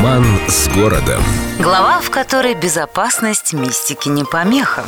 Роман с городом. Глава, в которой безопасность мистики не помеха.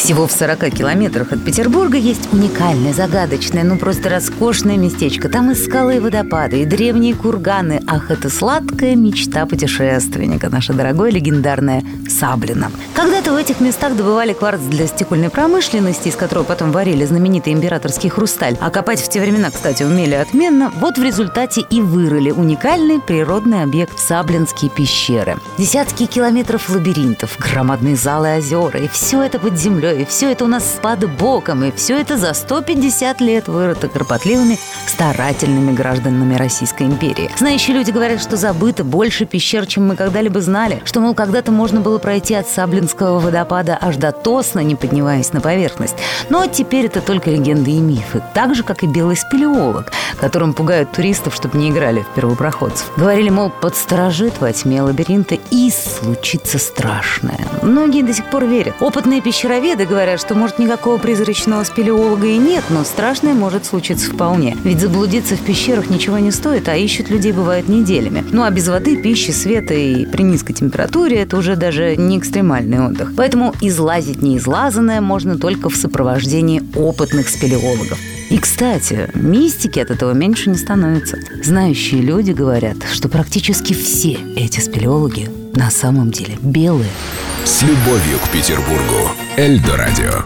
Всего в 40 километрах от Петербурга есть уникальное, загадочное, ну просто роскошное местечко. Там и скалы, и водопады, и древние курганы. Ах, это сладкая мечта путешественника, наша дорогая легендарная Саблина. Когда-то в этих местах добывали кварц для стекольной промышленности, из которого потом варили знаменитый императорский хрусталь. А копать в те времена, кстати, умели отменно. Вот в результате и вырыли уникальный природный объект Саблинские пещеры. Десятки километров лабиринтов, громадные залы озера, и все это под землей и все это у нас спад боком, и все это за 150 лет вырыто кропотливыми, старательными гражданами Российской империи. Знающие люди говорят, что забыто больше пещер, чем мы когда-либо знали, что, мол, когда-то можно было пройти от Саблинского водопада аж до Тосна, не поднимаясь на поверхность. Но теперь это только легенды и мифы, так же, как и белый спелеолог, которым пугают туристов, чтобы не играли в первопроходцев. Говорили, мол, подсторожит во тьме лабиринта и случится страшное. Многие до сих пор верят. Опытные пещероведы Веды говорят, что, может, никакого призрачного спелеолога и нет, но страшное может случиться вполне. Ведь заблудиться в пещерах ничего не стоит, а ищут людей бывает неделями. Ну а без воды, пищи, света и при низкой температуре это уже даже не экстремальный отдых. Поэтому излазить неизлазанное можно только в сопровождении опытных спелеологов. И, кстати, мистики от этого меньше не становится. Знающие люди говорят, что практически все эти спелеологи на самом деле белые. С любовью к Петербургу. Эльдо радио.